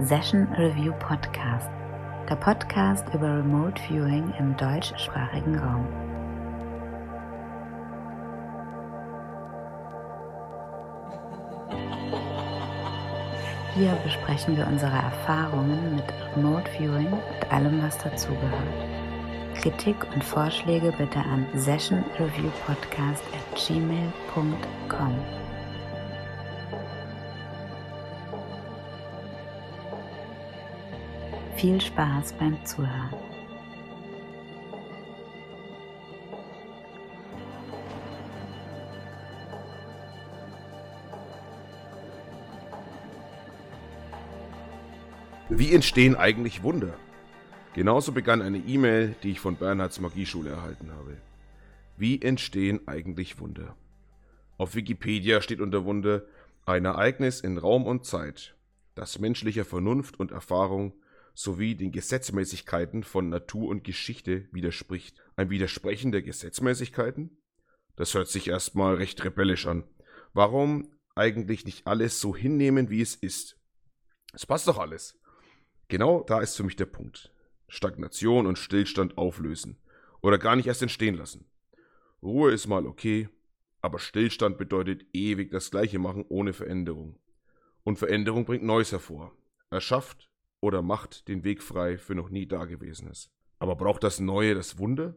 Session Review Podcast, der Podcast über Remote Viewing im deutschsprachigen Raum. Hier besprechen wir unsere Erfahrungen mit Remote Viewing und allem, was dazugehört. Kritik und Vorschläge bitte an sessionreviewpodcast at gmail.com. Viel Spaß beim Zuhören. Wie entstehen eigentlich Wunder? Genauso begann eine E-Mail, die ich von Bernhards Magieschule erhalten habe. Wie entstehen eigentlich Wunder? Auf Wikipedia steht unter Wunder ein Ereignis in Raum und Zeit, das menschlicher Vernunft und Erfahrung sowie den Gesetzmäßigkeiten von Natur und Geschichte widerspricht. Ein Widersprechen der Gesetzmäßigkeiten? Das hört sich erstmal recht rebellisch an. Warum eigentlich nicht alles so hinnehmen, wie es ist? Es passt doch alles. Genau da ist für mich der Punkt. Stagnation und Stillstand auflösen. Oder gar nicht erst entstehen lassen. Ruhe ist mal okay, aber Stillstand bedeutet ewig das Gleiche machen ohne Veränderung. Und Veränderung bringt Neues hervor, erschafft oder macht den Weg frei für noch nie Dagewesenes. Aber braucht das Neue das Wunder?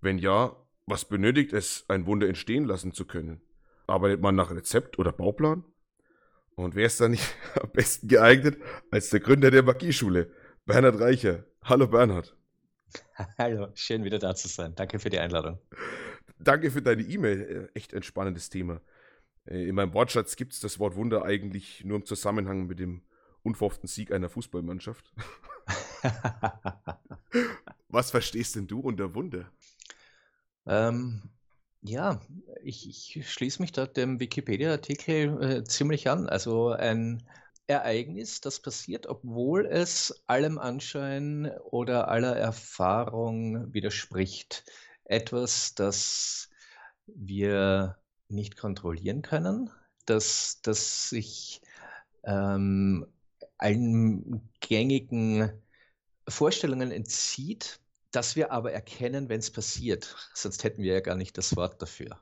Wenn ja, was benötigt es, ein Wunder entstehen lassen zu können? Arbeitet man nach Rezept oder Bauplan? Und wer ist da nicht am besten geeignet als der Gründer der Magieschule, Bernhard Reicher? Hallo Bernhard. Hallo, schön wieder da zu sein. Danke für die Einladung. Danke für deine E-Mail. Äh, echt ein spannendes Thema. Äh, in meinem Wortschatz gibt es das Wort Wunder eigentlich nur im Zusammenhang mit dem unverhofften Sieg einer Fußballmannschaft. Was verstehst denn du unter Wunder? Ähm, ja, ich, ich, schließe mich da dem Wikipedia-Artikel äh, ziemlich an. Also ein Ereignis, das passiert, obwohl es allem Anschein oder aller Erfahrung widerspricht. Etwas, das wir nicht kontrollieren können, das, das sich ähm, allen gängigen Vorstellungen entzieht, dass wir aber erkennen, wenn es passiert. Sonst hätten wir ja gar nicht das Wort dafür.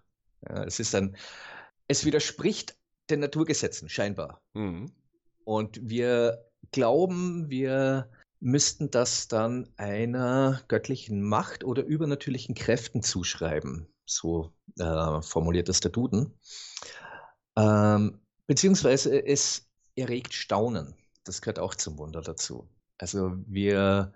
Ja, es ist ein, es widerspricht den Naturgesetzen scheinbar. Mhm. Und wir glauben, wir müssten das dann einer göttlichen Macht oder übernatürlichen Kräften zuschreiben. So äh, formuliert das der Duden. Ähm, beziehungsweise es erregt Staunen das gehört auch zum Wunder dazu. Also wir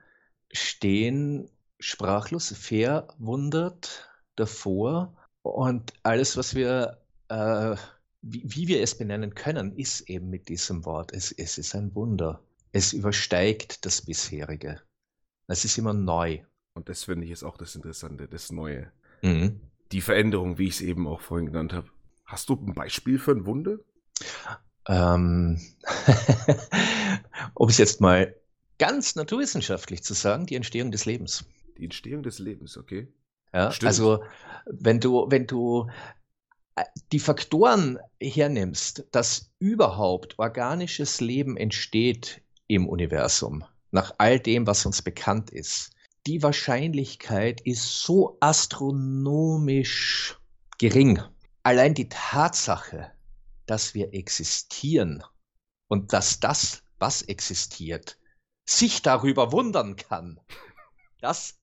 stehen sprachlos, verwundert davor und alles, was wir, äh, wie, wie, wir es benennen können, ist eben mit diesem Wort. Es, es ist ein Wunder. Es übersteigt das bisherige. Es ist immer neu. Und das finde ich ist auch das Interessante, das Neue. Mhm. Die Veränderung, wie ich es eben auch vorhin genannt habe. Hast du ein Beispiel für ein Wunder? Ähm, um es jetzt mal ganz naturwissenschaftlich zu sagen, die Entstehung des Lebens. Die Entstehung des Lebens, okay. Ja, Stimmt. also wenn du, wenn du äh, die Faktoren hernimmst, dass überhaupt organisches Leben entsteht im Universum, nach all dem, was uns bekannt ist, die Wahrscheinlichkeit ist so astronomisch gering. Allein die Tatsache, dass wir existieren und dass das, was existiert, sich darüber wundern kann. Das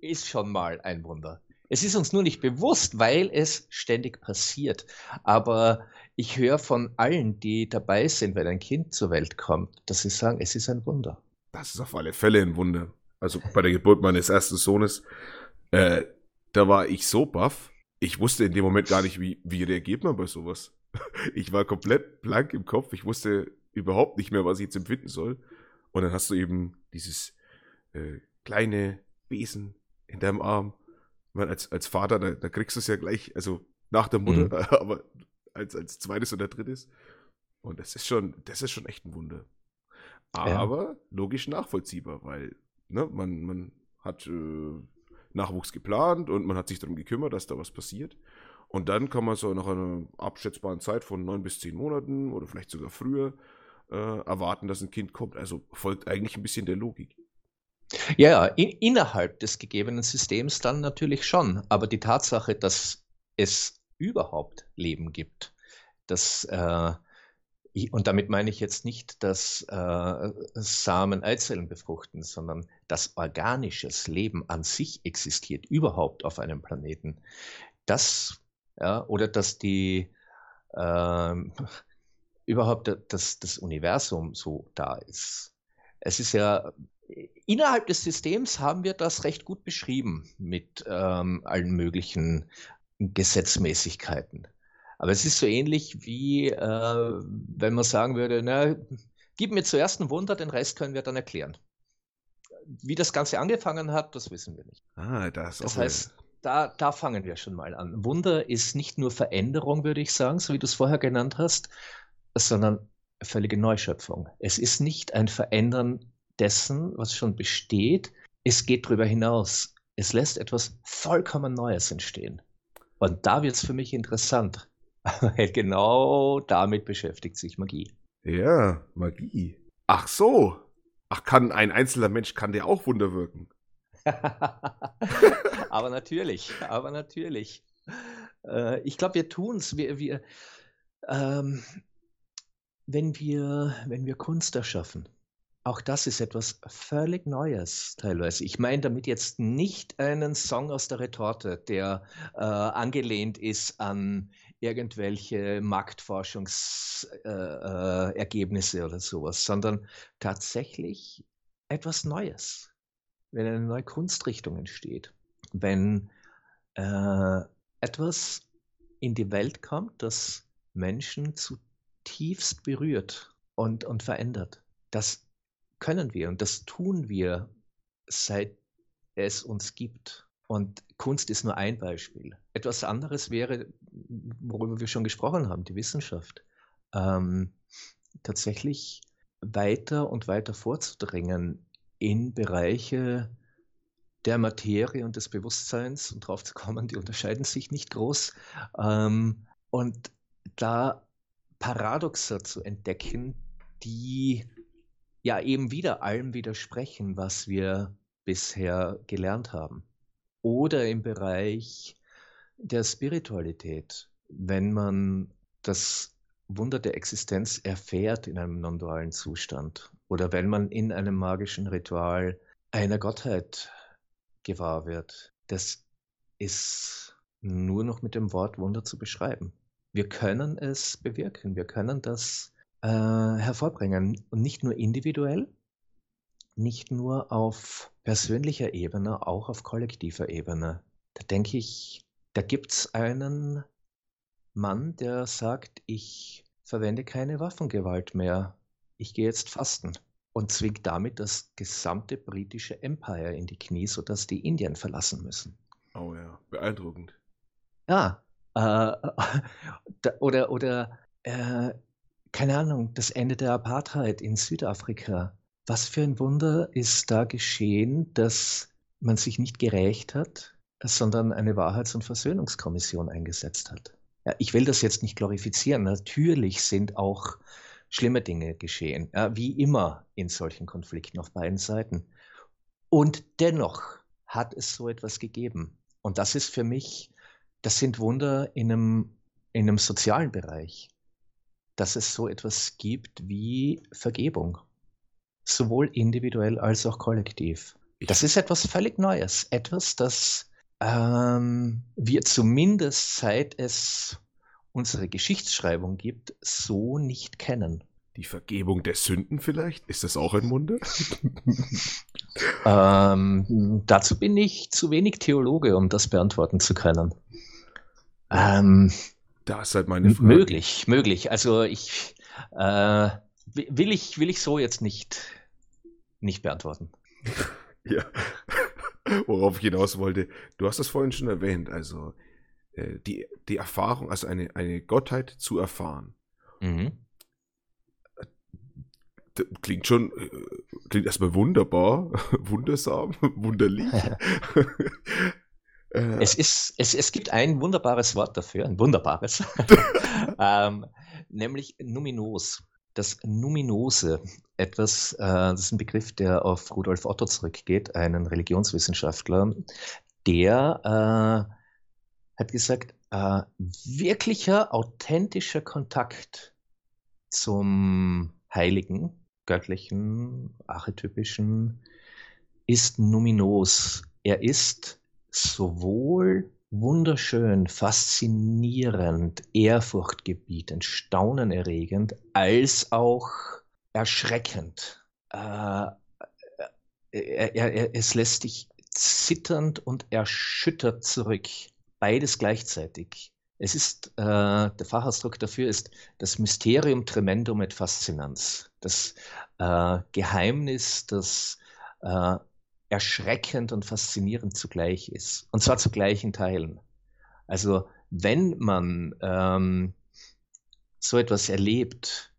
ist schon mal ein Wunder. Es ist uns nur nicht bewusst, weil es ständig passiert. Aber ich höre von allen, die dabei sind, wenn ein Kind zur Welt kommt, dass sie sagen, es ist ein Wunder. Das ist auf alle Fälle ein Wunder. Also bei der Geburt meines ersten Sohnes, äh, da war ich so baff. Ich wusste in dem Moment gar nicht, wie, wie reagiert man bei sowas. Ich war komplett blank im Kopf. Ich wusste überhaupt nicht mehr, was ich jetzt empfinden soll. Und dann hast du eben dieses äh, kleine Besen in deinem Arm. Man, als, als Vater, da, da kriegst du es ja gleich, also nach der Mutter, mhm. aber als, als zweites oder drittes. Und das ist schon, das ist schon echt ein Wunder. Aber ja. logisch nachvollziehbar, weil ne, man, man hat äh, Nachwuchs geplant und man hat sich darum gekümmert, dass da was passiert. Und dann kann man so nach einer abschätzbaren Zeit von neun bis zehn Monaten oder vielleicht sogar früher äh, erwarten, dass ein Kind kommt. Also folgt eigentlich ein bisschen der Logik. Ja, in, innerhalb des gegebenen Systems dann natürlich schon. Aber die Tatsache, dass es überhaupt Leben gibt, dass äh, und damit meine ich jetzt nicht das äh, Samen-Eizellen befruchten, sondern dass organisches Leben an sich existiert, überhaupt auf einem Planeten. Das, ja, oder dass die äh, überhaupt das, das Universum so da ist. Es ist ja innerhalb des Systems haben wir das recht gut beschrieben mit ähm, allen möglichen Gesetzmäßigkeiten. Aber es ist so ähnlich wie, äh, wenn man sagen würde, na, gib mir zuerst ein Wunder, den Rest können wir dann erklären. Wie das Ganze angefangen hat, das wissen wir nicht. Ah, das, das heißt, da, da fangen wir schon mal an. Wunder ist nicht nur Veränderung, würde ich sagen, so wie du es vorher genannt hast, sondern völlige Neuschöpfung. Es ist nicht ein Verändern dessen, was schon besteht. Es geht darüber hinaus. Es lässt etwas vollkommen Neues entstehen. Und da wird es für mich interessant. Genau damit beschäftigt sich Magie. Ja, Magie. Ach so. Ach, kann ein einzelner Mensch, kann der auch Wunder wirken? aber natürlich, aber natürlich. Äh, ich glaube, wir tun es. Wir, wir, ähm, wenn, wir, wenn wir Kunst erschaffen, auch das ist etwas völlig Neues teilweise. Ich meine damit jetzt nicht einen Song aus der Retorte, der äh, angelehnt ist an irgendwelche Marktforschungsergebnisse äh, äh, oder sowas, sondern tatsächlich etwas Neues. Wenn eine neue Kunstrichtung entsteht, wenn äh, etwas in die Welt kommt, das Menschen zutiefst berührt und, und verändert. Das können wir und das tun wir, seit es uns gibt. Und Kunst ist nur ein Beispiel. Etwas anderes wäre, worüber wir schon gesprochen haben, die Wissenschaft. Ähm, tatsächlich weiter und weiter vorzudringen in Bereiche der Materie und des Bewusstseins und drauf zu kommen, die unterscheiden sich nicht groß. Ähm, und da Paradoxer zu entdecken, die ja eben wieder allem widersprechen, was wir bisher gelernt haben oder im Bereich der Spiritualität, wenn man das Wunder der Existenz erfährt in einem non-dualen Zustand oder wenn man in einem magischen Ritual einer Gottheit gewahr wird, das ist nur noch mit dem Wort Wunder zu beschreiben. Wir können es bewirken, wir können das äh, hervorbringen und nicht nur individuell, nicht nur auf persönlicher Ebene, auch auf kollektiver Ebene. Da denke ich, da gibt es einen Mann, der sagt, ich verwende keine Waffengewalt mehr, ich gehe jetzt fasten und zwingt damit das gesamte britische Empire in die Knie, sodass die Indien verlassen müssen. Oh ja, beeindruckend. Ja, äh, oder, oder äh, keine Ahnung, das Ende der Apartheid in Südafrika. Was für ein Wunder ist da geschehen, dass man sich nicht gerächt hat, sondern eine Wahrheits- und Versöhnungskommission eingesetzt hat. Ja, ich will das jetzt nicht glorifizieren. Natürlich sind auch schlimme Dinge geschehen, ja, wie immer in solchen Konflikten auf beiden Seiten. Und dennoch hat es so etwas gegeben. Und das ist für mich, das sind Wunder in einem, in einem sozialen Bereich, dass es so etwas gibt wie Vergebung sowohl individuell als auch kollektiv. Das ist etwas völlig Neues, etwas, das ähm, wir zumindest seit es unsere Geschichtsschreibung gibt, so nicht kennen. Die Vergebung der Sünden vielleicht? Ist das auch ein Wunder? ähm, dazu bin ich zu wenig Theologe, um das beantworten zu können. Ähm, das ist halt meine Frage. Möglich, möglich. Also ich äh, will ich will ich so jetzt nicht nicht beantworten. ja. Worauf ich hinaus wollte, du hast es vorhin schon erwähnt, also äh, die, die Erfahrung, also eine, eine Gottheit zu erfahren. Mhm. Klingt schon, äh, klingt erstmal wunderbar, wundersam, wunderlich. Äh. es, ist, es, es gibt ein wunderbares Wort dafür, ein wunderbares, ähm, nämlich numinos. Das Numinose, etwas, äh, das ist ein Begriff, der auf Rudolf Otto zurückgeht, einen Religionswissenschaftler, der äh, hat gesagt, äh, wirklicher, authentischer Kontakt zum Heiligen, göttlichen, archetypischen, ist numinos. Er ist sowohl wunderschön, faszinierend, ehrfurchtgebietend, staunenerregend, als auch erschreckend. Äh, er, er, er, es lässt dich zitternd und erschüttert zurück. Beides gleichzeitig. Es ist, äh, der Fachausdruck dafür ist das Mysterium Tremendum et Faszinanz. Das äh, Geheimnis, das äh, erschreckend und faszinierend zugleich ist. Und zwar zu gleichen Teilen. Also wenn man ähm, so etwas erlebt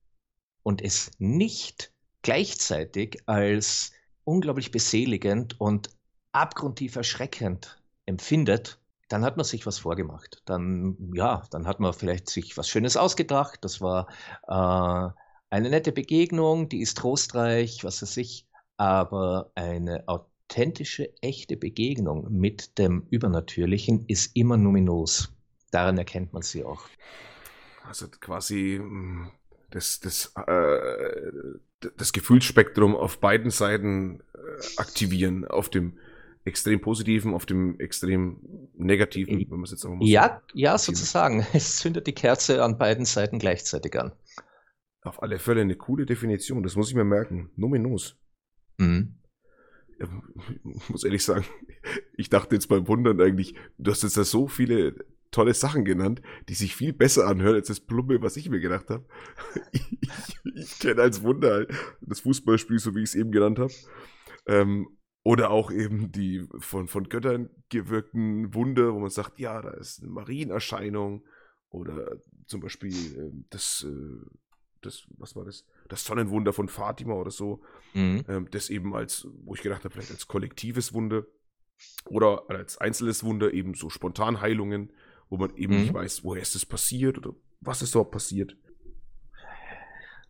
und es nicht gleichzeitig als unglaublich beseligend und abgrundtief erschreckend empfindet, dann hat man sich was vorgemacht. Dann, ja, dann hat man vielleicht sich was Schönes ausgedacht. Das war äh, eine nette Begegnung, die ist trostreich, was weiß ich. Aber eine authentische, echte Begegnung mit dem Übernatürlichen ist immer numinos. Daran erkennt man sie auch. Also quasi hm, das, das, äh, das Gefühlsspektrum auf beiden Seiten äh, aktivieren, auf dem extrem positiven, auf dem extrem negativen, wenn man es jetzt auch mal Ja, ja, sozusagen. Es zündet die Kerze an beiden Seiten gleichzeitig an. Auf alle Fälle eine coole Definition, das muss ich mir merken. Numinos. Mhm ich muss ehrlich sagen, ich dachte jetzt beim Wundern eigentlich, du hast jetzt da so viele tolle Sachen genannt, die sich viel besser anhören als das Plumme, was ich mir gedacht habe. Ich, ich, ich kenne als Wunder das Fußballspiel, so wie ich es eben genannt habe. Ähm, oder auch eben die von, von Göttern gewirkten Wunder, wo man sagt, ja, da ist eine Marienerscheinung. Oder zum Beispiel äh, das, äh, das, was war das? Das Sonnenwunder von Fatima oder so. Mhm. Ähm, das eben als, wo ich gedacht habe, vielleicht als kollektives Wunder oder als einzelnes Wunder eben so Spontanheilungen, wo man eben mhm. nicht weiß, woher ist das passiert oder was ist dort passiert.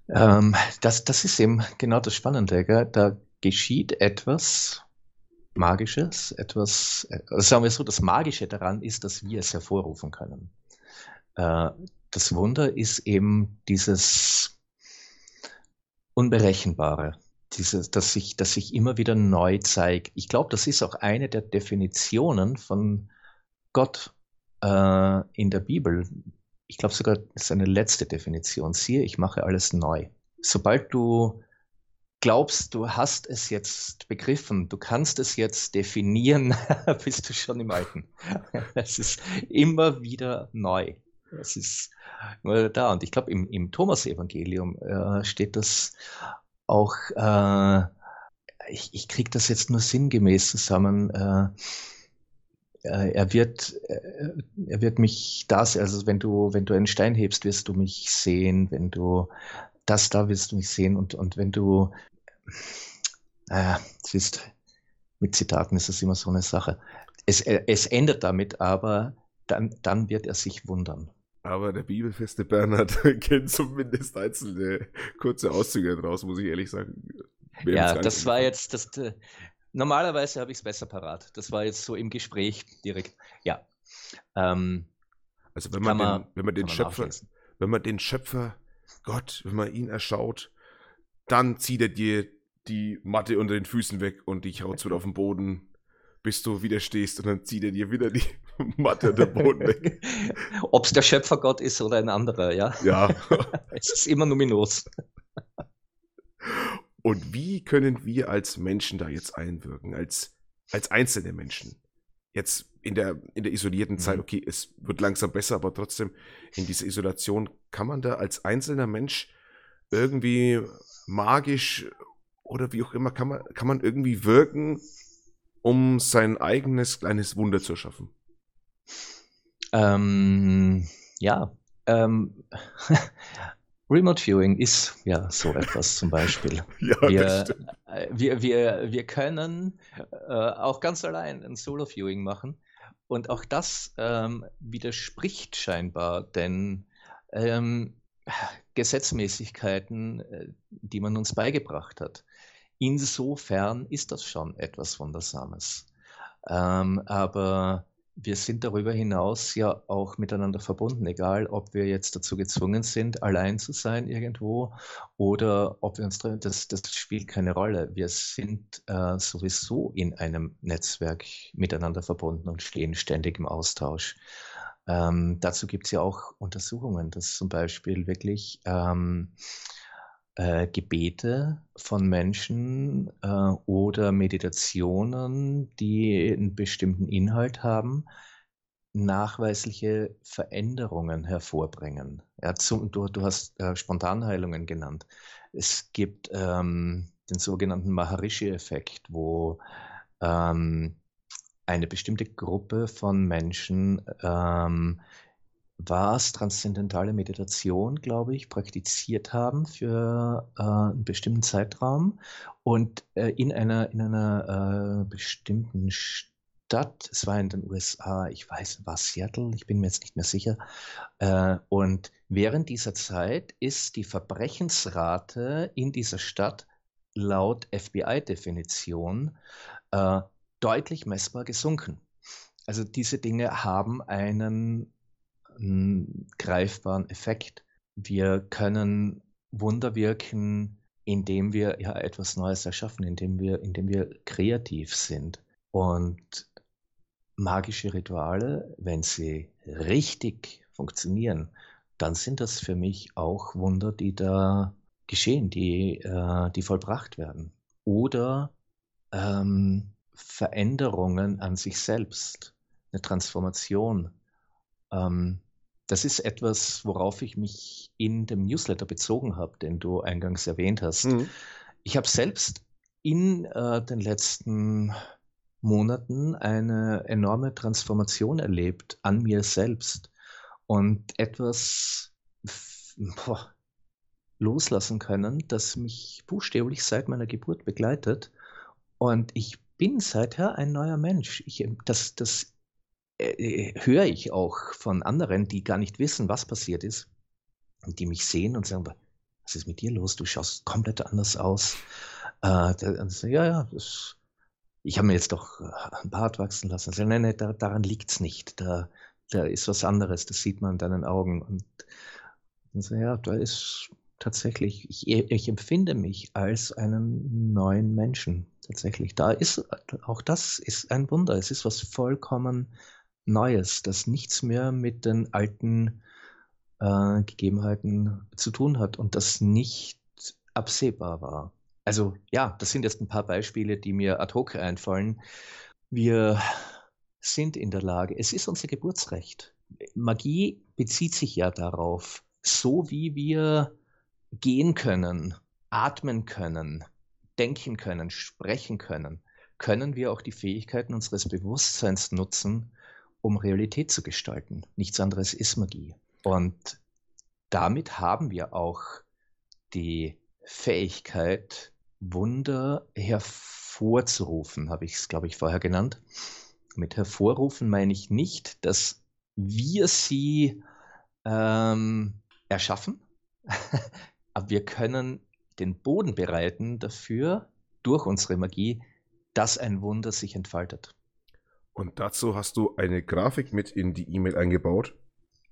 Ähm, das, das ist eben genau das Spannende. Gell? Da geschieht etwas Magisches, etwas, also sagen wir so, das Magische daran ist, dass wir es hervorrufen können. Äh, das Wunder ist eben dieses Unberechenbare, dieses, dass sich, dass sich immer wieder neu zeigt. Ich glaube, das ist auch eine der Definitionen von Gott äh, in der Bibel. Ich glaube sogar, das ist eine letzte Definition. Siehe, ich mache alles neu. Sobald du glaubst, du hast es jetzt begriffen, du kannst es jetzt definieren, bist du schon im Alten. es ist immer wieder neu. Es ist da. Und ich glaube, im, im Thomas-Evangelium äh, steht das auch, äh, ich, ich kriege das jetzt nur sinngemäß zusammen. Äh, äh er wird, äh, er wird mich das, also wenn du, wenn du einen Stein hebst, wirst du mich sehen, wenn du das da wirst du mich sehen und, und wenn du, naja, es ist, mit Zitaten ist das immer so eine Sache. Es, es endet damit, aber dann, dann wird er sich wundern. Aber der bibelfeste Bernhard kennt zumindest einzelne kurze Auszüge draus, muss ich ehrlich sagen. ja, das war jetzt, das, äh, normalerweise habe ich es besser parat. Das war jetzt so im Gespräch direkt. Ja. Ähm, also wenn man, man, den, wenn man den Schöpfer, wenn man den Schöpfer Gott, wenn man ihn erschaut, dann zieht er dir die Matte unter den Füßen weg und dich haut wieder auf den Boden bis du wieder stehst und dann zieht er dir wieder die Matte der Boden weg. Ob es der Schöpfergott ist oder ein anderer, ja. Ja. es ist immer numinos. Und wie können wir als Menschen da jetzt einwirken, als, als einzelne Menschen? Jetzt in der, in der isolierten Zeit, mhm. okay, es wird langsam besser, aber trotzdem in dieser Isolation, kann man da als einzelner Mensch irgendwie magisch oder wie auch immer, kann man, kann man irgendwie wirken, um sein eigenes kleines Wunder zu schaffen? Ähm, ja, ähm, Remote Viewing ist ja so etwas zum Beispiel. ja, wir, äh, wir, wir, wir können äh, auch ganz allein ein Solo-Viewing machen. Und auch das ähm, widerspricht scheinbar, denn ähm, Gesetzmäßigkeiten, äh, die man uns beigebracht hat. Insofern ist das schon etwas Wundersames. Ähm, aber wir sind darüber hinaus ja auch miteinander verbunden, egal ob wir jetzt dazu gezwungen sind, allein zu sein irgendwo oder ob wir uns das, das spielt keine Rolle. Wir sind äh, sowieso in einem Netzwerk miteinander verbunden und stehen ständig im Austausch. Ähm, dazu gibt es ja auch Untersuchungen, dass zum Beispiel wirklich ähm, äh, Gebete von Menschen äh, oder Meditationen, die einen bestimmten Inhalt haben, nachweisliche Veränderungen hervorbringen. Ja, zum, du, du, hast äh, Spontanheilungen genannt. Es gibt ähm, den sogenannten Maharishi-Effekt, wo ähm, eine bestimmte Gruppe von Menschen ähm, was transzendentale Meditation, glaube ich, praktiziert haben für äh, einen bestimmten Zeitraum und äh, in einer, in einer äh, bestimmten Stadt, es war in den USA, ich weiß, war Seattle, ich bin mir jetzt nicht mehr sicher, äh, und während dieser Zeit ist die Verbrechensrate in dieser Stadt laut FBI-Definition äh, deutlich messbar gesunken. Also diese Dinge haben einen greifbaren Effekt. Wir können Wunder wirken, indem wir ja etwas Neues erschaffen, indem wir, indem wir kreativ sind. Und magische Rituale, wenn sie richtig funktionieren, dann sind das für mich auch Wunder, die da geschehen, die, äh, die vollbracht werden. Oder ähm, Veränderungen an sich selbst, eine Transformation. Ähm, das ist etwas, worauf ich mich in dem Newsletter bezogen habe, den du eingangs erwähnt hast. Mhm. Ich habe selbst in äh, den letzten Monaten eine enorme Transformation erlebt an mir selbst und etwas boah, loslassen können, das mich buchstäblich seit meiner Geburt begleitet. Und ich bin seither ein neuer Mensch. Ich, das, das äh, höre ich auch von anderen, die gar nicht wissen, was passiert ist, und die mich sehen und sagen, was ist mit dir los? Du schaust komplett anders aus. Äh, so, ja, ja, das, ich habe mir jetzt doch äh, ein Bart wachsen lassen. Also, nein, nein, da, daran liegt es nicht. Da, da ist was anderes, das sieht man in deinen Augen. Und, und so, ja, da ist tatsächlich, ich, ich empfinde mich als einen neuen Menschen. Tatsächlich. Da ist, auch das ist ein Wunder. Es ist was vollkommen Neues, das nichts mehr mit den alten äh, Gegebenheiten zu tun hat und das nicht absehbar war. Also ja, das sind jetzt ein paar Beispiele, die mir ad hoc einfallen. Wir sind in der Lage, es ist unser Geburtsrecht. Magie bezieht sich ja darauf, so wie wir gehen können, atmen können, denken können, sprechen können, können wir auch die Fähigkeiten unseres Bewusstseins nutzen, um Realität zu gestalten. Nichts anderes ist Magie. Und damit haben wir auch die Fähigkeit, Wunder hervorzurufen, habe ich es, glaube ich, vorher genannt. Mit hervorrufen meine ich nicht, dass wir sie ähm, erschaffen, aber wir können den Boden bereiten dafür, durch unsere Magie, dass ein Wunder sich entfaltet. Und dazu hast du eine Grafik mit in die E-Mail eingebaut.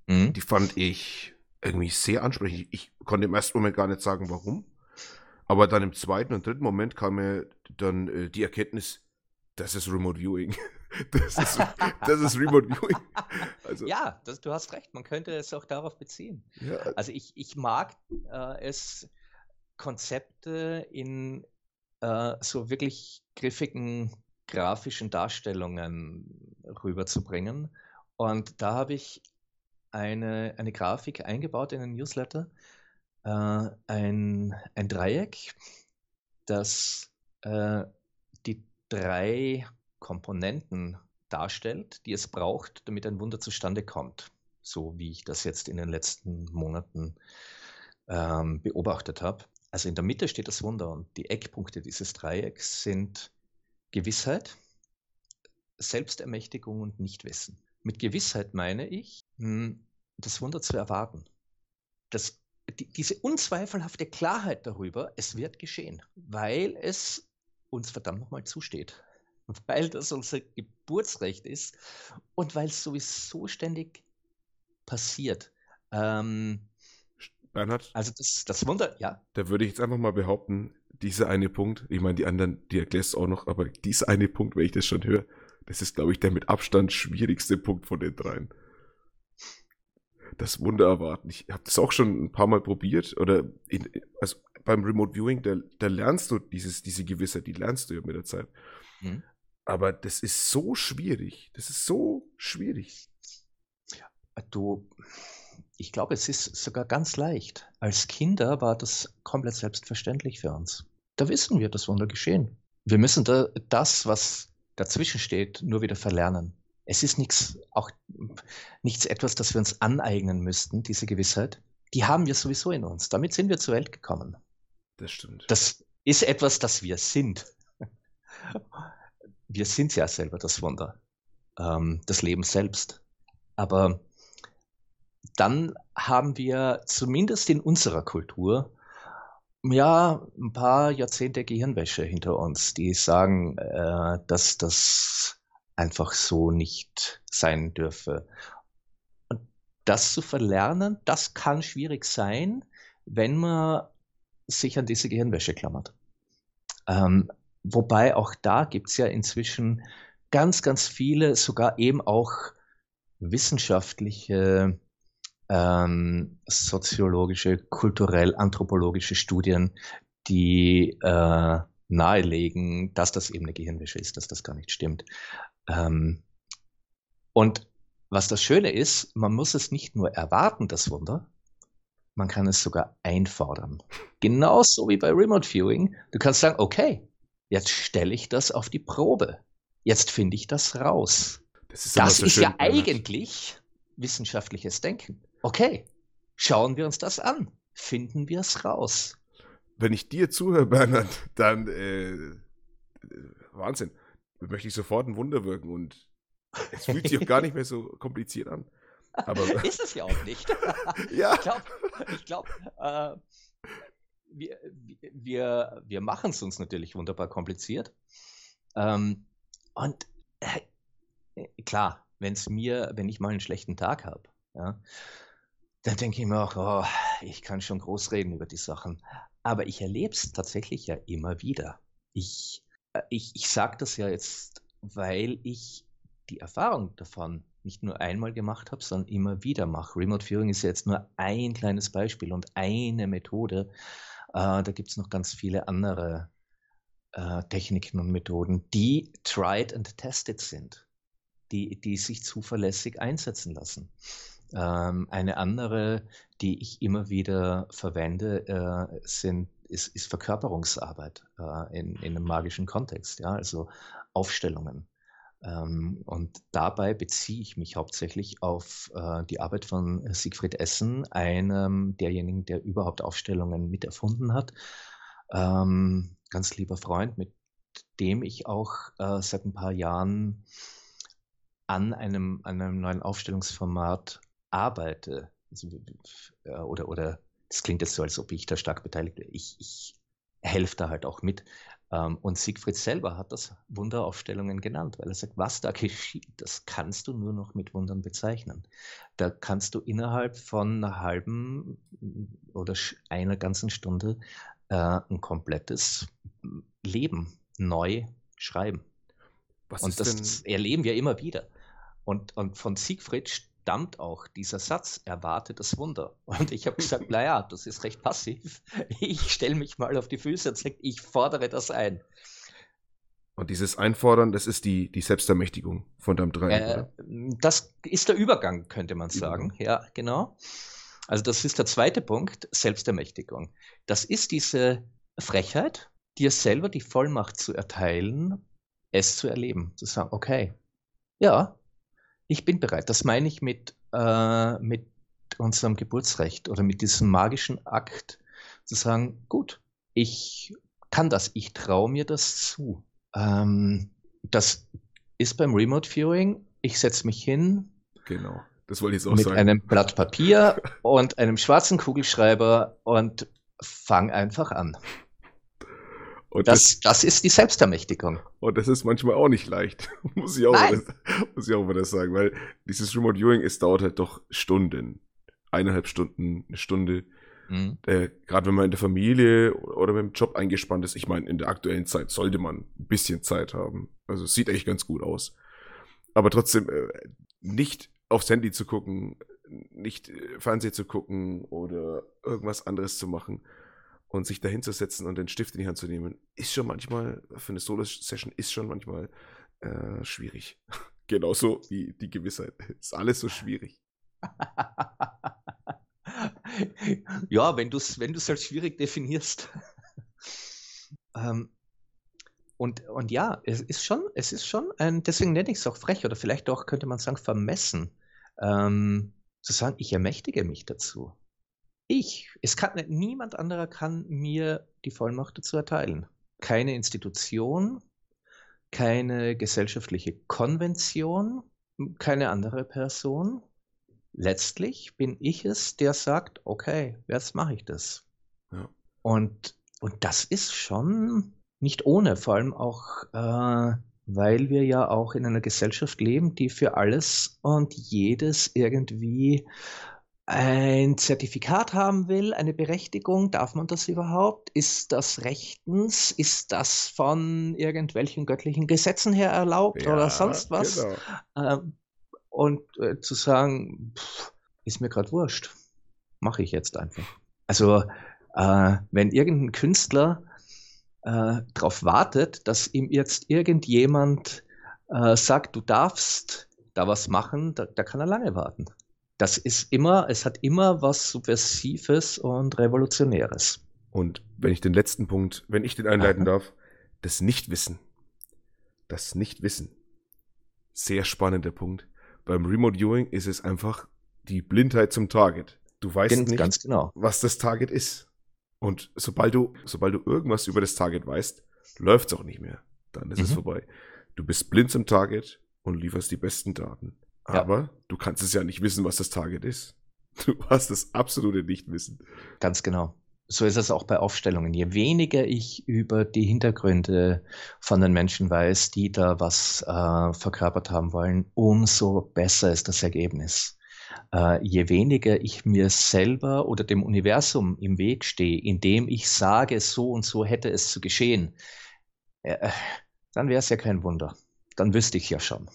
Mhm. Die fand ich irgendwie sehr ansprechend. Ich konnte im ersten Moment gar nicht sagen, warum. Aber dann im zweiten und dritten Moment kam mir dann äh, die Erkenntnis, das ist Remote Viewing. Das ist, das ist Remote Viewing. Also, ja, das, du hast recht, man könnte es auch darauf beziehen. Ja. Also ich, ich mag äh, es, Konzepte in äh, so wirklich griffigen grafischen Darstellungen rüberzubringen. Und da habe ich eine, eine Grafik eingebaut in den Newsletter, äh, ein, ein Dreieck, das äh, die drei Komponenten darstellt, die es braucht, damit ein Wunder zustande kommt. So wie ich das jetzt in den letzten Monaten ähm, beobachtet habe. Also in der Mitte steht das Wunder und die Eckpunkte dieses Dreiecks sind Gewissheit, Selbstermächtigung und Nichtwissen. Mit Gewissheit meine ich, hm, das Wunder zu erwarten. Das die, diese unzweifelhafte Klarheit darüber, es wird geschehen, weil es uns verdammt nochmal zusteht. Weil das unser Geburtsrecht ist und weil es sowieso ständig passiert. Ähm, Bernhard? Also das, das Wunder, ja. Da würde ich jetzt einfach mal behaupten, dieser eine Punkt, ich meine, die anderen, die erklärst du auch noch, aber dieser eine Punkt, wenn ich das schon höre, das ist, glaube ich, der mit Abstand schwierigste Punkt von den dreien das Wunder erwarten. Ich habe das auch schon ein paar Mal probiert oder in, also beim Remote Viewing, da, da lernst du dieses, diese Gewissheit, die lernst du ja mit der Zeit. Mhm. Aber das ist so schwierig. Das ist so schwierig. Du, ich glaube, es ist sogar ganz leicht. Als Kinder war das komplett selbstverständlich für uns. Da wissen wir, das Wunder geschehen. Wir müssen da, das, was dazwischen steht, nur wieder verlernen es ist nichts, auch nichts etwas, das wir uns aneignen müssten, diese Gewissheit. Die haben wir sowieso in uns. Damit sind wir zur Welt gekommen. Das stimmt. Das ist etwas, das wir sind. Wir sind ja selber das Wunder, ähm, das Leben selbst. Aber dann haben wir zumindest in unserer Kultur ja ein paar Jahrzehnte Gehirnwäsche hinter uns, die sagen, äh, dass das einfach so nicht sein dürfe. Und das zu verlernen, das kann schwierig sein, wenn man sich an diese Gehirnwäsche klammert. Ähm, wobei auch da gibt es ja inzwischen ganz, ganz viele, sogar eben auch wissenschaftliche, ähm, soziologische, kulturell anthropologische Studien, die äh, nahelegen, dass das eben eine Gehirnwäsche ist, dass das gar nicht stimmt. Ähm, und was das Schöne ist, man muss es nicht nur erwarten, das Wunder, man kann es sogar einfordern. Genauso wie bei Remote Viewing. Du kannst sagen, okay, jetzt stelle ich das auf die Probe. Jetzt finde ich das raus. Das ist, das so ist ja eigentlich wissenschaftliches Denken. Okay, schauen wir uns das an. Finden wir es raus. Wenn ich dir zuhöre, Bernhard, dann äh, Wahnsinn möchte ich sofort ein Wunder wirken und es fühlt sich auch gar nicht mehr so kompliziert an. Aber ist es ja auch nicht. ja. Ich glaube, ich glaub, äh, wir, wir, wir machen es uns natürlich wunderbar kompliziert. Ähm, und äh, klar, wenn es mir, wenn ich mal einen schlechten Tag habe, ja, dann denke ich mir auch, oh, ich kann schon groß reden über die Sachen. Aber ich erlebe es tatsächlich ja immer wieder. Ich äh, ich, ich sage das ja jetzt, weil ich die Erfahrung davon nicht nur einmal gemacht habe, sondern immer wieder mache. Remote Viewing ist ja jetzt nur ein kleines Beispiel und eine Methode. Äh, da gibt es noch ganz viele andere äh, Techniken und Methoden, die tried and tested sind, die, die sich zuverlässig einsetzen lassen. Ähm, eine andere, die ich immer wieder verwende, äh, sind ist, ist Verkörperungsarbeit äh, in, in einem magischen Kontext, ja, also Aufstellungen. Ähm, und dabei beziehe ich mich hauptsächlich auf äh, die Arbeit von Siegfried Essen, einem derjenigen, der überhaupt Aufstellungen mit erfunden hat. Ähm, ganz lieber Freund, mit dem ich auch äh, seit ein paar Jahren an einem, einem neuen Aufstellungsformat arbeite. Also, äh, oder, oder das klingt jetzt so, als ob ich da stark beteiligt wäre. Ich, ich helfe da halt auch mit. Ähm, und Siegfried selber hat das Wunderaufstellungen genannt, weil er sagt, was da geschieht, das kannst du nur noch mit Wundern bezeichnen. Da kannst du innerhalb von einer halben oder einer ganzen Stunde äh, ein komplettes Leben neu schreiben. Was und das erleben wir immer wieder. Und, und von Siegfried stammt auch dieser Satz, erwarte das Wunder. Und ich habe gesagt, naja, das ist recht passiv. Ich stelle mich mal auf die Füße und sage, ich fordere das ein. Und dieses Einfordern, das ist die, die Selbstermächtigung von deinem Drei. Äh, das ist der Übergang, könnte man sagen. Übergang. Ja, genau. Also das ist der zweite Punkt, Selbstermächtigung. Das ist diese Frechheit, dir selber die Vollmacht zu erteilen, es zu erleben. Zu sagen, okay, ja, ich bin bereit. Das meine ich mit, äh, mit unserem Geburtsrecht oder mit diesem magischen Akt zu sagen, gut, ich kann das, ich traue mir das zu. Ähm, das ist beim Remote Viewing, ich setze mich hin. Genau. Das wollte ich jetzt auch mit sagen. einem Blatt Papier und einem schwarzen Kugelschreiber und fang einfach an. Und Das, das ist die Selbstermächtigung. Und das ist manchmal auch nicht leicht, muss ich auch, Nein. mal, muss ich auch mal das sagen, weil dieses Remote Viewing, es dauert halt doch Stunden. Eineinhalb Stunden, eine Stunde. Mhm. Äh, Gerade wenn man in der Familie oder mit dem Job eingespannt ist. Ich meine, in der aktuellen Zeit sollte man ein bisschen Zeit haben. Also es sieht eigentlich ganz gut aus. Aber trotzdem, äh, nicht aufs Handy zu gucken, nicht äh, Fernsehen zu gucken oder irgendwas anderes zu machen und sich dahin zu setzen und den Stift in die Hand zu nehmen, ist schon manchmal, für eine Solo-Session ist schon manchmal äh, schwierig. Genauso wie die Gewissheit. Ist alles so schwierig. ja, wenn du es wenn als schwierig definierst. ähm, und, und ja, es ist schon, es ist schon ein, deswegen nenne ich es auch frech oder vielleicht auch könnte man sagen vermessen, ähm, zu sagen, ich ermächtige mich dazu. Ich, es kann niemand anderer kann mir die Vollmacht dazu erteilen. Keine Institution, keine gesellschaftliche Konvention, keine andere Person. Letztlich bin ich es, der sagt, okay, jetzt mache ich das. Ja. Und, und das ist schon nicht ohne, vor allem auch, äh, weil wir ja auch in einer Gesellschaft leben, die für alles und jedes irgendwie ein Zertifikat haben will, eine Berechtigung, darf man das überhaupt? Ist das rechtens? Ist das von irgendwelchen göttlichen Gesetzen her erlaubt oder sonst was? Genau. Ähm, und äh, zu sagen, pff, ist mir gerade wurscht, mache ich jetzt einfach. Also äh, wenn irgendein Künstler äh, darauf wartet, dass ihm jetzt irgendjemand äh, sagt, du darfst da was machen, da, da kann er lange warten. Das ist immer, es hat immer was Subversives und Revolutionäres. Und wenn ich den letzten Punkt, wenn ich den einleiten darf, das Nichtwissen. Das Nichtwissen. Sehr spannender Punkt. Beim Remote Viewing ist es einfach die Blindheit zum Target. Du weißt Gen- nicht, Ganz genau. was das Target ist. Und sobald du, sobald du irgendwas über das Target weißt, läuft es auch nicht mehr. Dann ist es Mhm. vorbei. Du bist blind zum Target und lieferst die besten Daten. Ja. Aber du kannst es ja nicht wissen, was das Target ist. Du hast das absolute Nichtwissen. Ganz genau. So ist es auch bei Aufstellungen. Je weniger ich über die Hintergründe von den Menschen weiß, die da was äh, verkörpert haben wollen, umso besser ist das Ergebnis. Äh, je weniger ich mir selber oder dem Universum im Weg stehe, indem ich sage, so und so hätte es zu geschehen, äh, dann wäre es ja kein Wunder. Dann wüsste ich ja schon.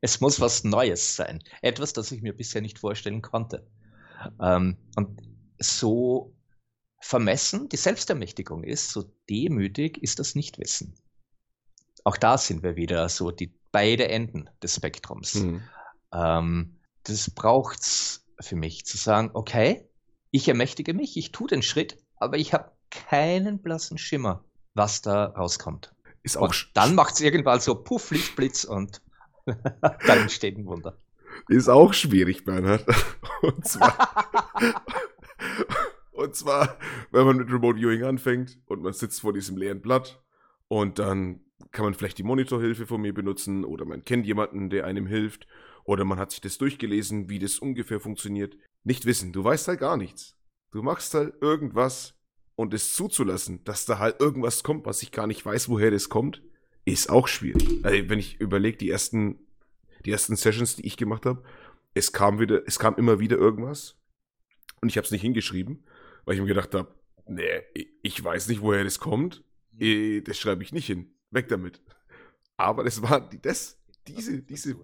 Es muss was Neues sein. Etwas, das ich mir bisher nicht vorstellen konnte. Ähm, und so vermessen die Selbstermächtigung ist, so demütig ist das Nichtwissen. Auch da sind wir wieder so die beide Enden des Spektrums. Hm. Ähm, das braucht's für mich zu sagen, okay, ich ermächtige mich, ich tue den Schritt, aber ich habe keinen blassen Schimmer, was da rauskommt. Ist auch, Und dann macht's irgendwann so Puff, Licht, Blitz und dann entsteht ein Wunder. ist auch schwierig, Bernhard. Und zwar, und zwar, wenn man mit Remote Viewing anfängt und man sitzt vor diesem leeren Blatt und dann kann man vielleicht die Monitorhilfe von mir benutzen oder man kennt jemanden, der einem hilft oder man hat sich das durchgelesen, wie das ungefähr funktioniert. Nicht wissen, du weißt halt gar nichts. Du machst halt irgendwas und es zuzulassen, dass da halt irgendwas kommt, was ich gar nicht weiß, woher das kommt, ist auch schwierig. Also wenn ich überlege, die ersten, die ersten Sessions, die ich gemacht habe, es kam wieder, es kam immer wieder irgendwas und ich habe es nicht hingeschrieben, weil ich mir gedacht habe, nee, ich weiß nicht, woher das kommt, eh, das schreibe ich nicht hin, weg damit. Aber das waren die, das, diese, diese,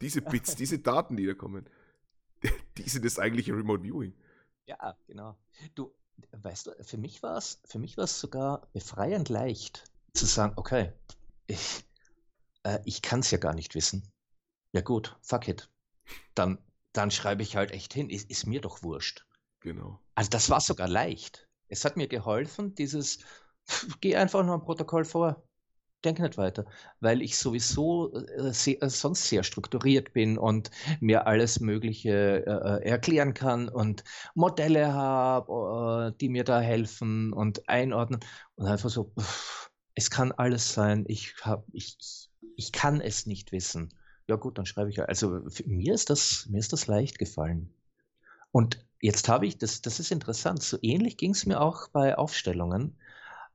diese Bits, diese Daten, die da kommen, die sind das eigentliche Remote Viewing. Ja, genau. Du, weißt du, für mich war es, für mich war es sogar befreiend leicht zu sagen, okay, ich, äh, ich kann es ja gar nicht wissen. Ja gut, fuck it. Dann, dann schreibe ich halt echt hin. Ist, ist mir doch wurscht. Genau. Also das war sogar leicht. Es hat mir geholfen, dieses, geh einfach nur ein Protokoll vor. Denk nicht weiter, weil ich sowieso äh, sehr, äh, sonst sehr strukturiert bin und mir alles Mögliche äh, äh, erklären kann und Modelle habe, äh, die mir da helfen und einordnen und einfach so, pff, es kann alles sein, ich, hab, ich, ich, kann es nicht wissen. ja gut, dann schreibe ich. Also mir ist das, mir ist das leicht gefallen. Und jetzt habe ich, das, das ist interessant, so ähnlich ging es mir auch bei Aufstellungen.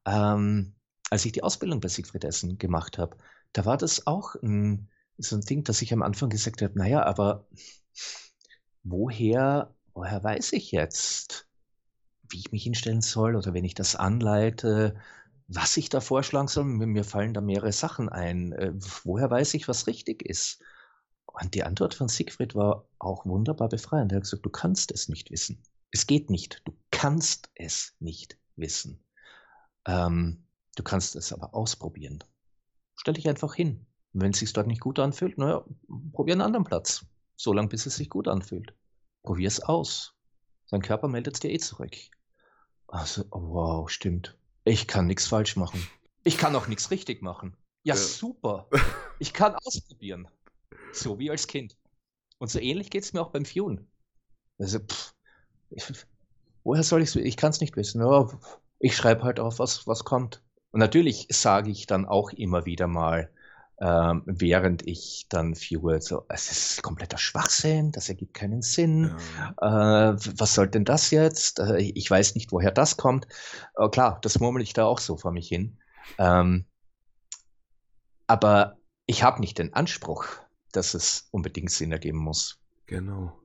Ähm, als ich die Ausbildung bei Siegfried Essen gemacht habe, da war das auch ein, so ein Ding, dass ich am Anfang gesagt habe, naja, aber woher, woher weiß ich jetzt, wie ich mich hinstellen soll oder wenn ich das anleite, was ich da vorschlagen soll? Mir fallen da mehrere Sachen ein. Äh, woher weiß ich, was richtig ist? Und die Antwort von Siegfried war auch wunderbar befreiend. Er hat gesagt, du kannst es nicht wissen. Es geht nicht. Du kannst es nicht wissen. Ähm, du kannst es aber ausprobieren. Stell dich einfach hin. Wenn es sich dort nicht gut anfühlt, naja, probier einen anderen Platz. So lange, bis es sich gut anfühlt. Probier es aus. Dein Körper meldet es dir eh zurück. Also, wow, stimmt. Ich kann nichts falsch machen. Ich kann auch nichts richtig machen. Ja, ja, super. Ich kann ausprobieren. So wie als Kind. Und so ähnlich geht es mir auch beim Fune. Also, pff, ich, woher soll ich es? Ich kann es nicht wissen. Ja, ich schreibe halt auf, was, was kommt. Und natürlich sage ich dann auch immer wieder mal, ähm, während ich dann führe, so, es ist kompletter Schwachsinn, das ergibt keinen Sinn. Ja. Äh, was soll denn das jetzt? Äh, ich weiß nicht, woher das kommt. Äh, klar, das murmel ich da auch so vor mich hin. Ähm, aber ich habe nicht den Anspruch, dass es unbedingt Sinn ergeben muss. Genau.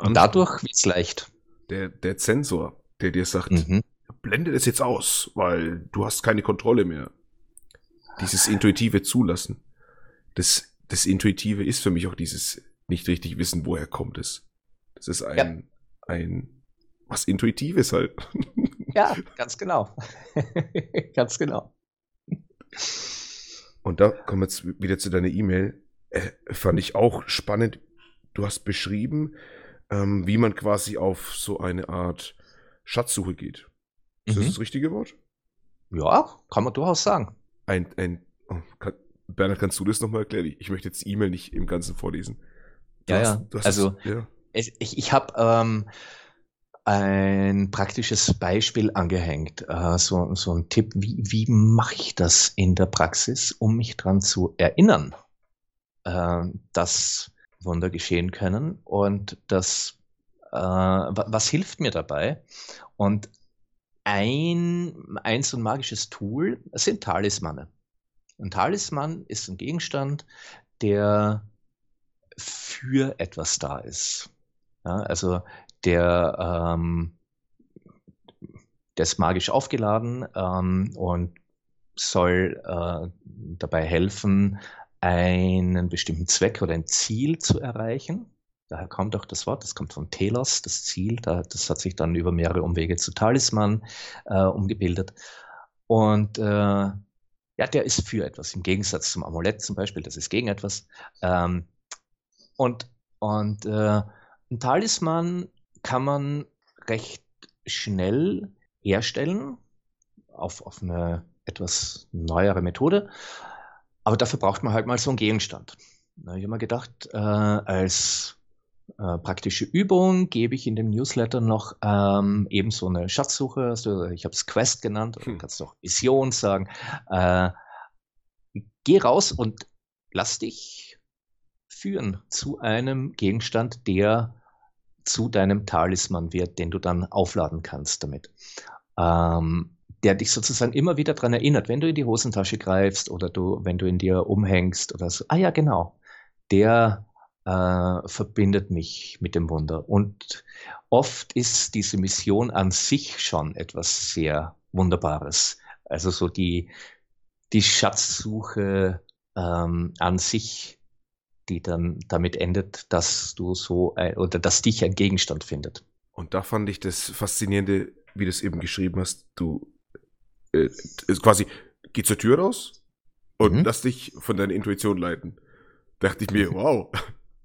Und dadurch wird es leicht. Der, der Zensor, der dir sagt, mhm. blende das jetzt aus, weil du hast keine Kontrolle mehr. Dieses intuitive Zulassen. Das, das Intuitive ist für mich auch dieses nicht richtig wissen, woher kommt es. Das ist ein, ja. ein was Intuitives halt. Ja, ganz genau. ganz genau. Und da kommen wir jetzt wieder zu deiner E-Mail. Äh, fand ich auch spannend. Du hast beschrieben, ähm, wie man quasi auf so eine Art Schatzsuche geht. Ist mhm. das das richtige Wort? Ja, kann man durchaus sagen. Ein, ein, oh, kann, Bernhard, kannst du das nochmal erklären? Ich möchte jetzt die E-Mail nicht im Ganzen vorlesen. Du ja, hast, ja. also, das, ja. Ich, ich habe ähm, ein praktisches Beispiel angehängt, äh, so, so ein Tipp, wie, wie mache ich das in der Praxis, um mich daran zu erinnern, äh, dass Wunder geschehen können und das, äh, was hilft mir dabei? Und ein, ein so ein magisches Tool sind Talismane. Ein Talisman ist ein Gegenstand, der für etwas da ist. Ja, also der, ähm, der ist magisch aufgeladen ähm, und soll äh, dabei helfen, einen bestimmten Zweck oder ein Ziel zu erreichen. Daher kommt auch das Wort, das kommt von Telos, das Ziel, das hat sich dann über mehrere Umwege zu Talisman äh, umgebildet. Und äh, ja, der ist für etwas, im Gegensatz zum Amulett zum Beispiel, das ist gegen etwas. Ähm, und und äh, ein Talisman kann man recht schnell herstellen auf, auf eine etwas neuere Methode. Aber dafür braucht man halt mal so einen Gegenstand. ich habe mir gedacht, äh, als äh, praktische Übung gebe ich in dem Newsletter noch ähm, eben so eine Schatzsuche. Also ich habe es Quest genannt, hm. du kannst auch Vision sagen. Äh, geh raus und lass dich führen zu einem Gegenstand, der zu deinem Talisman wird, den du dann aufladen kannst damit. Ähm, der dich sozusagen immer wieder daran erinnert, wenn du in die Hosentasche greifst oder du, wenn du in dir umhängst oder so. Ah ja, genau. Der äh, verbindet mich mit dem Wunder. Und oft ist diese Mission an sich schon etwas sehr Wunderbares. Also so die, die Schatzsuche ähm, an sich die dann damit endet, dass du so äh, oder dass dich ein Gegenstand findet. Und da fand ich das Faszinierende, wie du es eben geschrieben hast, du äh, quasi geh zur Tür raus und mhm. lass dich von deiner Intuition leiten. Dachte ich mir, wow,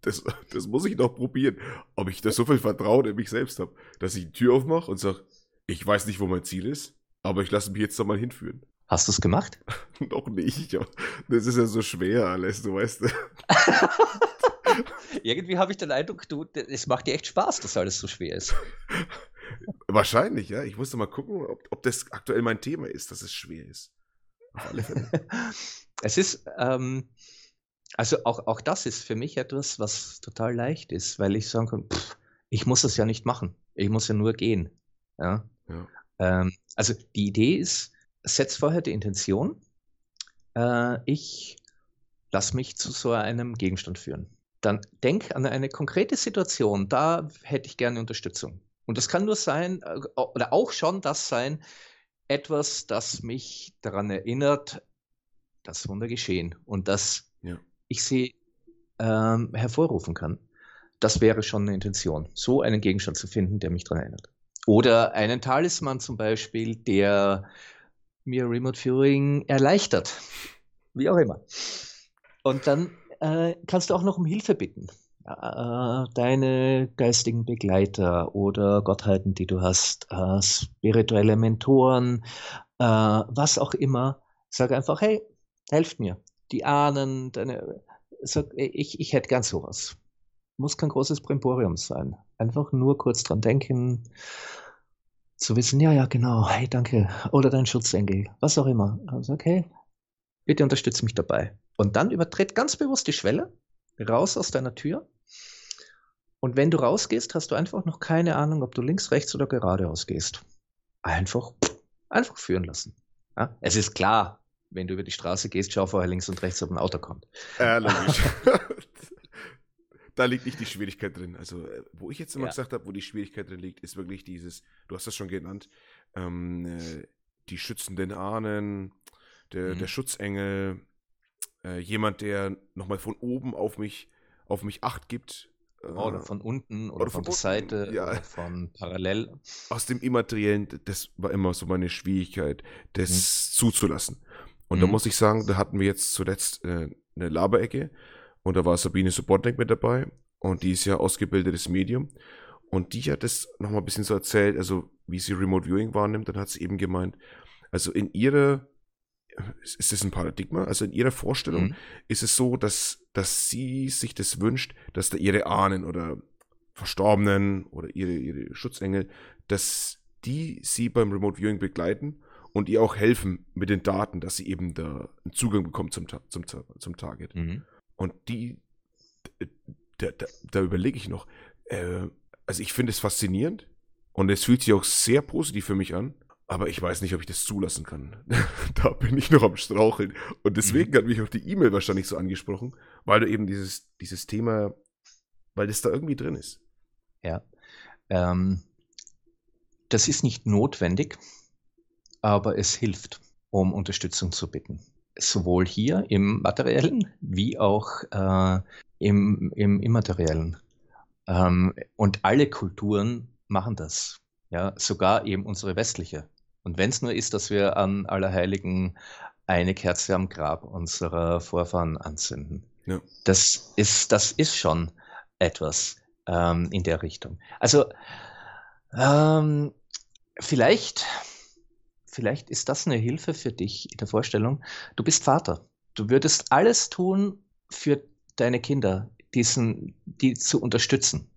das, das muss ich noch probieren, ob ich da so viel Vertrauen in mich selbst habe, dass ich die Tür aufmache und sage, ich weiß nicht, wo mein Ziel ist, aber ich lasse mich jetzt da mal hinführen. Hast du es gemacht? Noch nicht. Das ist ja so schwer alles, du weißt. Irgendwie habe ich den Eindruck, du, es macht dir echt Spaß, dass alles so schwer ist. Wahrscheinlich, ja. Ich musste mal gucken, ob, ob das aktuell mein Thema ist, dass es schwer ist. Auf alle Fälle. es ist, ähm, also auch, auch das ist für mich etwas, was total leicht ist, weil ich sagen kann, pff, ich muss das ja nicht machen. Ich muss ja nur gehen. Ja? ja. Ähm, also die Idee ist, setz vorher die Intention. Äh, ich lass mich zu so einem Gegenstand führen. Dann denk an eine konkrete Situation, da hätte ich gerne Unterstützung. Und das kann nur sein, äh, oder auch schon das sein, etwas, das mich daran erinnert, das Wunder geschehen und das. Ich sie ähm, hervorrufen kann. Das wäre schon eine Intention, so einen Gegenstand zu finden, der mich daran erinnert. Oder einen Talisman zum Beispiel, der mir Remote Viewing erleichtert. Wie auch immer. Und dann äh, kannst du auch noch um Hilfe bitten. Äh, deine geistigen Begleiter oder Gottheiten, die du hast, äh, spirituelle Mentoren, äh, was auch immer. Sag einfach, hey, helft mir. Die Ahnen, deine, sag, ich, ich hätte gern sowas. Muss kein großes Primborium sein. Einfach nur kurz dran denken, zu wissen, ja, ja, genau, hey, danke. Oder dein Schutzengel, was auch immer. Also, okay, bitte unterstütze mich dabei. Und dann übertritt ganz bewusst die Schwelle, raus aus deiner Tür. Und wenn du rausgehst, hast du einfach noch keine Ahnung, ob du links, rechts oder geradeaus gehst. Einfach, einfach führen lassen. Ja? Es ist klar, wenn du über die Straße gehst, schau vorher links und rechts, ob ein Auto kommt. Ja, logisch. da liegt nicht die Schwierigkeit drin. Also, äh, wo ich jetzt immer ja. gesagt habe, wo die Schwierigkeit drin liegt, ist wirklich dieses, du hast das schon genannt, ähm, äh, die schützenden Ahnen, der, mhm. der Schutzengel, äh, jemand, der nochmal von oben auf mich, auf mich Acht gibt. Äh, oder von unten oder, oder von, von der Seite ja. oder von parallel. Aus dem Immateriellen, das war immer so meine Schwierigkeit, das mhm. zuzulassen. Und mhm. da muss ich sagen, da hatten wir jetzt zuletzt äh, eine Laberecke und da war Sabine Subotnik mit dabei und die ist ja ausgebildetes Medium. Und die hat das nochmal ein bisschen so erzählt, also wie sie Remote Viewing wahrnimmt, dann hat sie eben gemeint, also in ihrer, ist das ein Paradigma? Also in ihrer Vorstellung mhm. ist es so, dass, dass sie sich das wünscht, dass da ihre Ahnen oder Verstorbenen oder ihre, ihre Schutzengel, dass die sie beim Remote Viewing begleiten und ihr auch helfen mit den Daten, dass sie eben da einen Zugang bekommt zum, zum, zum Target. Mhm. Und die, da, da, da überlege ich noch, äh, also ich finde es faszinierend und es fühlt sich auch sehr positiv für mich an, aber ich weiß nicht, ob ich das zulassen kann. da bin ich noch am Straucheln. Und deswegen mhm. hat mich auch die E-Mail wahrscheinlich so angesprochen, weil du eben dieses, dieses Thema, weil das da irgendwie drin ist. Ja. Ähm, das ist nicht notwendig, aber es hilft, um Unterstützung zu bitten sowohl hier im materiellen wie auch äh, im, im immateriellen. Ähm, und alle Kulturen machen das. Ja, sogar eben unsere westliche. Und wenn es nur ist, dass wir an Allerheiligen eine Kerze am Grab unserer Vorfahren anzünden. Ja. Das, ist, das ist schon etwas ähm, in der Richtung. Also ähm, vielleicht vielleicht ist das eine Hilfe für dich in der Vorstellung. Du bist Vater. Du würdest alles tun für deine Kinder, diesen, die zu unterstützen.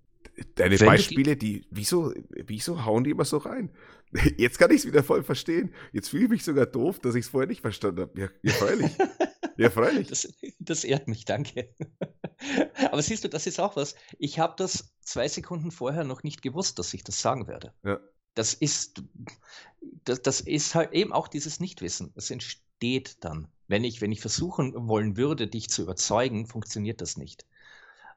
Deine Wenn Beispiele, die, wieso, wieso hauen die immer so rein? Jetzt kann ich es wieder voll verstehen. Jetzt fühle ich mich sogar doof, dass ich es vorher nicht verstanden habe. Ja, ja freilich. Ja, freilich. Das, das, ehrt mich, danke. Aber siehst du, das ist auch was. Ich habe das zwei Sekunden vorher noch nicht gewusst, dass ich das sagen werde. Ja das ist, das, das ist halt eben auch dieses Nichtwissen. Es entsteht dann. Wenn ich, wenn ich versuchen wollen würde, dich zu überzeugen, funktioniert das nicht.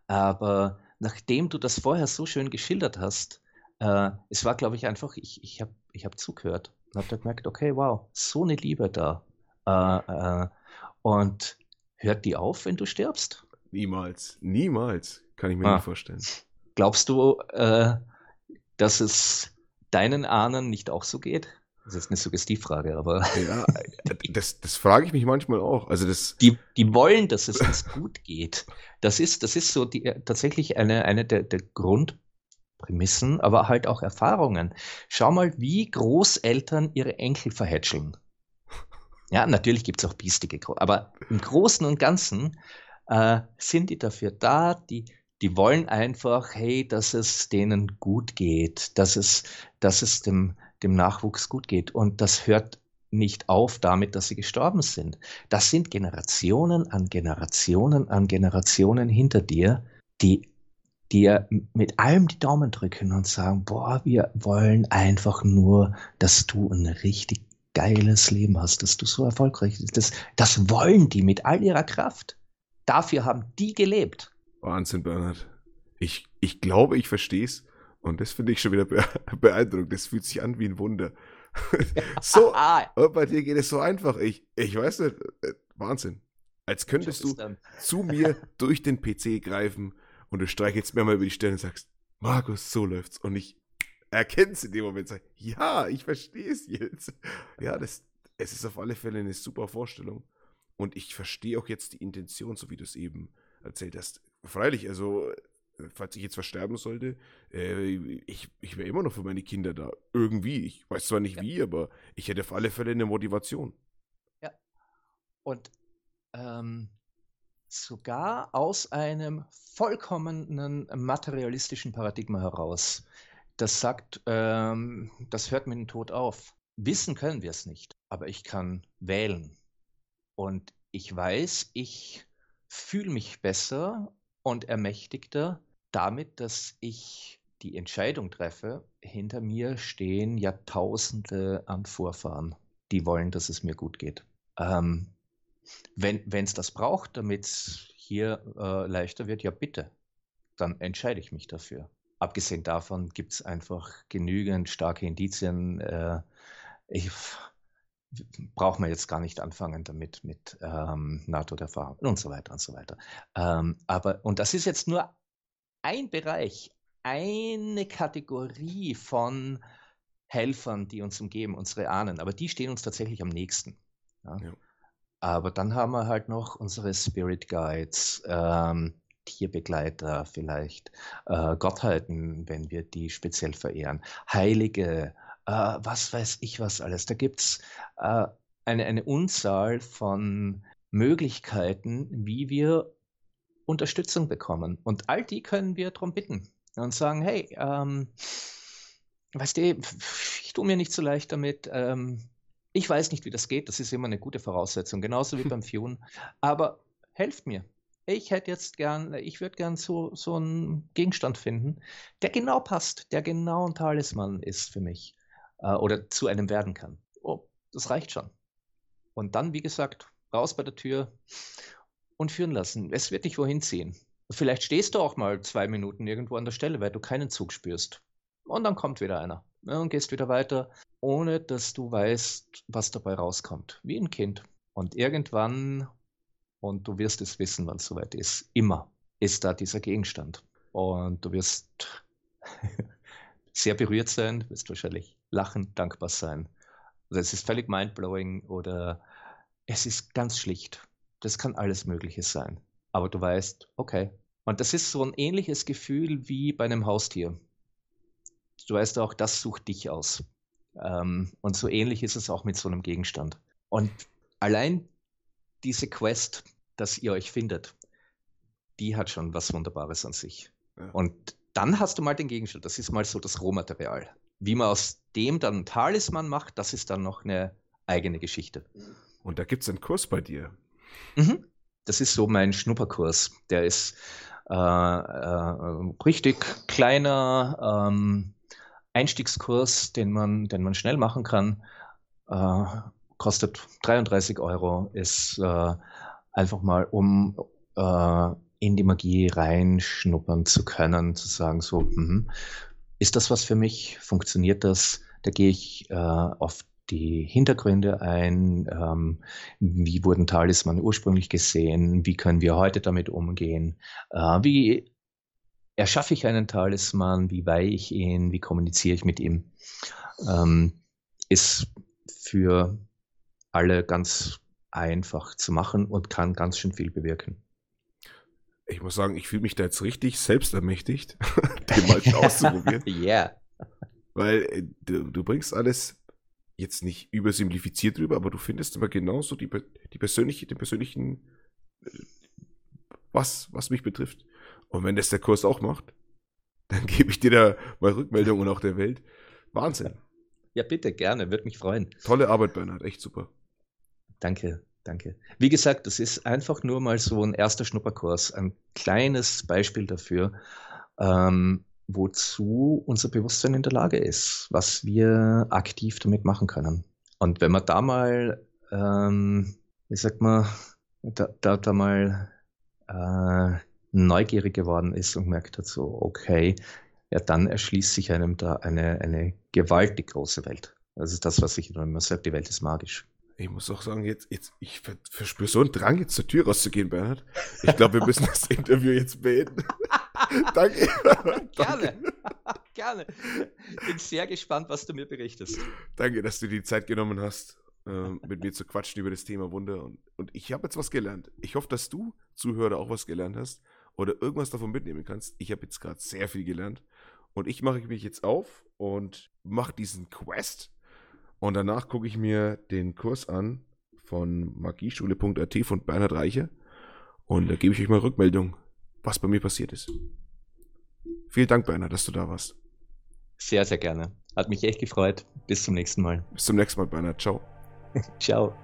Aber nachdem du das vorher so schön geschildert hast, äh, es war, glaube ich, einfach, ich, ich habe ich hab zugehört und habe gemerkt, okay, wow, so eine Liebe da. Äh, äh, und hört die auf, wenn du stirbst? Niemals, niemals, kann ich mir ah. nicht vorstellen. Glaubst du, äh, dass es deinen Ahnen nicht auch so geht? Das ist eine Suggestivfrage, aber. Ja, das, das frage ich mich manchmal auch. Also das die, die wollen, dass es uns gut geht. Das ist, das ist so die, tatsächlich eine, eine der, der Grundprämissen, aber halt auch Erfahrungen. Schau mal, wie Großeltern ihre Enkel verhätscheln. Ja, natürlich gibt es auch biestige, aber im Großen und Ganzen äh, sind die dafür da, die die wollen einfach, hey, dass es denen gut geht, dass es, dass es dem, dem Nachwuchs gut geht. Und das hört nicht auf damit, dass sie gestorben sind. Das sind Generationen an Generationen an Generationen hinter dir, die dir mit allem die Daumen drücken und sagen, boah, wir wollen einfach nur, dass du ein richtig geiles Leben hast, dass du so erfolgreich bist. Das, das wollen die mit all ihrer Kraft. Dafür haben die gelebt. Wahnsinn, Bernhard. Ich, ich glaube, ich verstehe es. Und das finde ich schon wieder beeindruckend. Das fühlt sich an wie ein Wunder. so, bei dir geht es so einfach. Ich, ich weiß nicht, äh, Wahnsinn. Als könntest du zu mir durch den PC greifen und du streichelst mir mal über die Stirn und sagst, Markus, so läuft's. Und ich erkenne es in dem Moment sage, ja, ich verstehe es jetzt. Ja, das, es ist auf alle Fälle eine super Vorstellung. Und ich verstehe auch jetzt die Intention, so wie du es eben erzählt hast. Freilich, also falls ich jetzt versterben sollte, äh, ich, ich wäre immer noch für meine Kinder da. Irgendwie. Ich weiß zwar nicht ja. wie, aber ich hätte auf alle Fälle eine Motivation. Ja. Und ähm, sogar aus einem vollkommenen materialistischen Paradigma heraus, das sagt, ähm, das hört mit dem Tod auf. Wissen können wir es nicht, aber ich kann wählen. Und ich weiß, ich fühle mich besser und ermächtigter damit, dass ich die Entscheidung treffe. Hinter mir stehen Jahrtausende an Vorfahren, die wollen, dass es mir gut geht. Ähm, wenn es das braucht, damit es hier äh, leichter wird, ja bitte, dann entscheide ich mich dafür. Abgesehen davon gibt es einfach genügend starke Indizien. Äh, ich, braucht man jetzt gar nicht anfangen damit mit ähm, NATO-Erfahrung und so weiter und so weiter. Ähm, aber, und das ist jetzt nur ein Bereich, eine Kategorie von Helfern, die uns umgeben, unsere Ahnen, aber die stehen uns tatsächlich am nächsten. Ja? Ja. Aber dann haben wir halt noch unsere Spirit Guides, ähm, Tierbegleiter vielleicht, äh, Gottheiten, wenn wir die speziell verehren, Heilige, äh, was weiß ich was alles. Da gibt es äh, eine, eine Unzahl von Möglichkeiten, wie wir Unterstützung bekommen. Und all die können wir darum bitten und sagen, hey, ähm, weißt du, ich tue mir nicht so leicht damit. Ähm, ich weiß nicht, wie das geht. Das ist immer eine gute Voraussetzung, genauso wie beim Fune. Aber helft mir. Ich hätte jetzt gern, ich würde gern so, so einen Gegenstand finden, der genau passt, der genau ein Talisman ist für mich äh, oder zu einem werden kann. Oh, das reicht schon. Und dann, wie gesagt, raus bei der Tür und führen lassen. Es wird dich wohin ziehen. Vielleicht stehst du auch mal zwei Minuten irgendwo an der Stelle, weil du keinen Zug spürst. Und dann kommt wieder einer. Ja, und gehst wieder weiter, ohne dass du weißt, was dabei rauskommt. Wie ein Kind. Und irgendwann, und du wirst es wissen, wann es soweit ist, immer ist da dieser Gegenstand. Und du wirst sehr berührt sein, wirst wahrscheinlich lachen, dankbar sein. Also es ist völlig mindblowing oder es ist ganz schlicht. Das kann alles Mögliche sein. Aber du weißt, okay. Und das ist so ein ähnliches Gefühl wie bei einem Haustier. Du weißt auch, das sucht dich aus. Ähm, und so ähnlich ist es auch mit so einem Gegenstand. Und allein diese Quest, dass ihr euch findet, die hat schon was Wunderbares an sich. Ja. Und dann hast du mal den Gegenstand. Das ist mal so das Rohmaterial. Wie man aus dem dann einen Talisman macht, das ist dann noch eine eigene Geschichte. Und da gibt es einen Kurs bei dir. Mhm. Das ist so mein Schnupperkurs. Der ist äh, äh, richtig kleiner ähm, Einstiegskurs, den man, den man schnell machen kann. Äh, kostet 33 Euro, ist äh, einfach mal, um äh, in die Magie reinschnuppern zu können, zu sagen, so, mh, ist das was für mich? Funktioniert das? Da gehe ich äh, auf die Hintergründe ein, ähm, wie wurden Talisman ursprünglich gesehen, wie können wir heute damit umgehen, äh, wie erschaffe ich einen Talisman, wie weihe ich ihn, wie kommuniziere ich mit ihm, ähm, ist für alle ganz einfach zu machen und kann ganz schön viel bewirken. Ich muss sagen, ich fühle mich da jetzt richtig selbstermächtigt, den mal auszuprobieren. Ja. yeah. Weil äh, du, du bringst alles jetzt nicht übersimplifiziert drüber, aber du findest immer genauso die, die persönliche, den persönlichen, äh, was, was mich betrifft. Und wenn das der Kurs auch macht, dann gebe ich dir da mal Rückmeldung und auch der Welt. Wahnsinn. Ja, bitte, gerne, würde mich freuen. Tolle Arbeit, Bernhard, echt super. Danke, danke. Wie gesagt, das ist einfach nur mal so ein erster Schnupperkurs, ein kleines Beispiel dafür, ähm, wozu unser Bewusstsein in der Lage ist, was wir aktiv damit machen können. Und wenn man da mal, ähm, wie sagt man, da, da, da mal äh, neugierig geworden ist und merkt hat, so, okay, ja, dann erschließt sich einem da eine, eine gewaltig große Welt. Das ist das, was ich immer sage, die Welt ist magisch. Ich muss auch sagen, jetzt, jetzt ich verspüre so einen Drang, jetzt zur Tür rauszugehen, Bernhard. Ich glaube, wir müssen das Interview jetzt beenden. Danke. Gerne. Gerne. Bin sehr gespannt, was du mir berichtest. Danke, dass du die Zeit genommen hast, äh, mit mir zu quatschen über das Thema Wunder. Und, und ich habe jetzt was gelernt. Ich hoffe, dass du, Zuhörer, auch was gelernt hast oder irgendwas davon mitnehmen kannst. Ich habe jetzt gerade sehr viel gelernt. Und ich mache mich jetzt auf und mache diesen Quest und danach gucke ich mir den Kurs an von magieschule.at von Bernhard Reiche und da gebe ich euch mal Rückmeldung, was bei mir passiert ist. Vielen Dank, Bernhard, dass du da warst. Sehr, sehr gerne. Hat mich echt gefreut. Bis zum nächsten Mal. Bis zum nächsten Mal, Bernhard. Ciao. Ciao.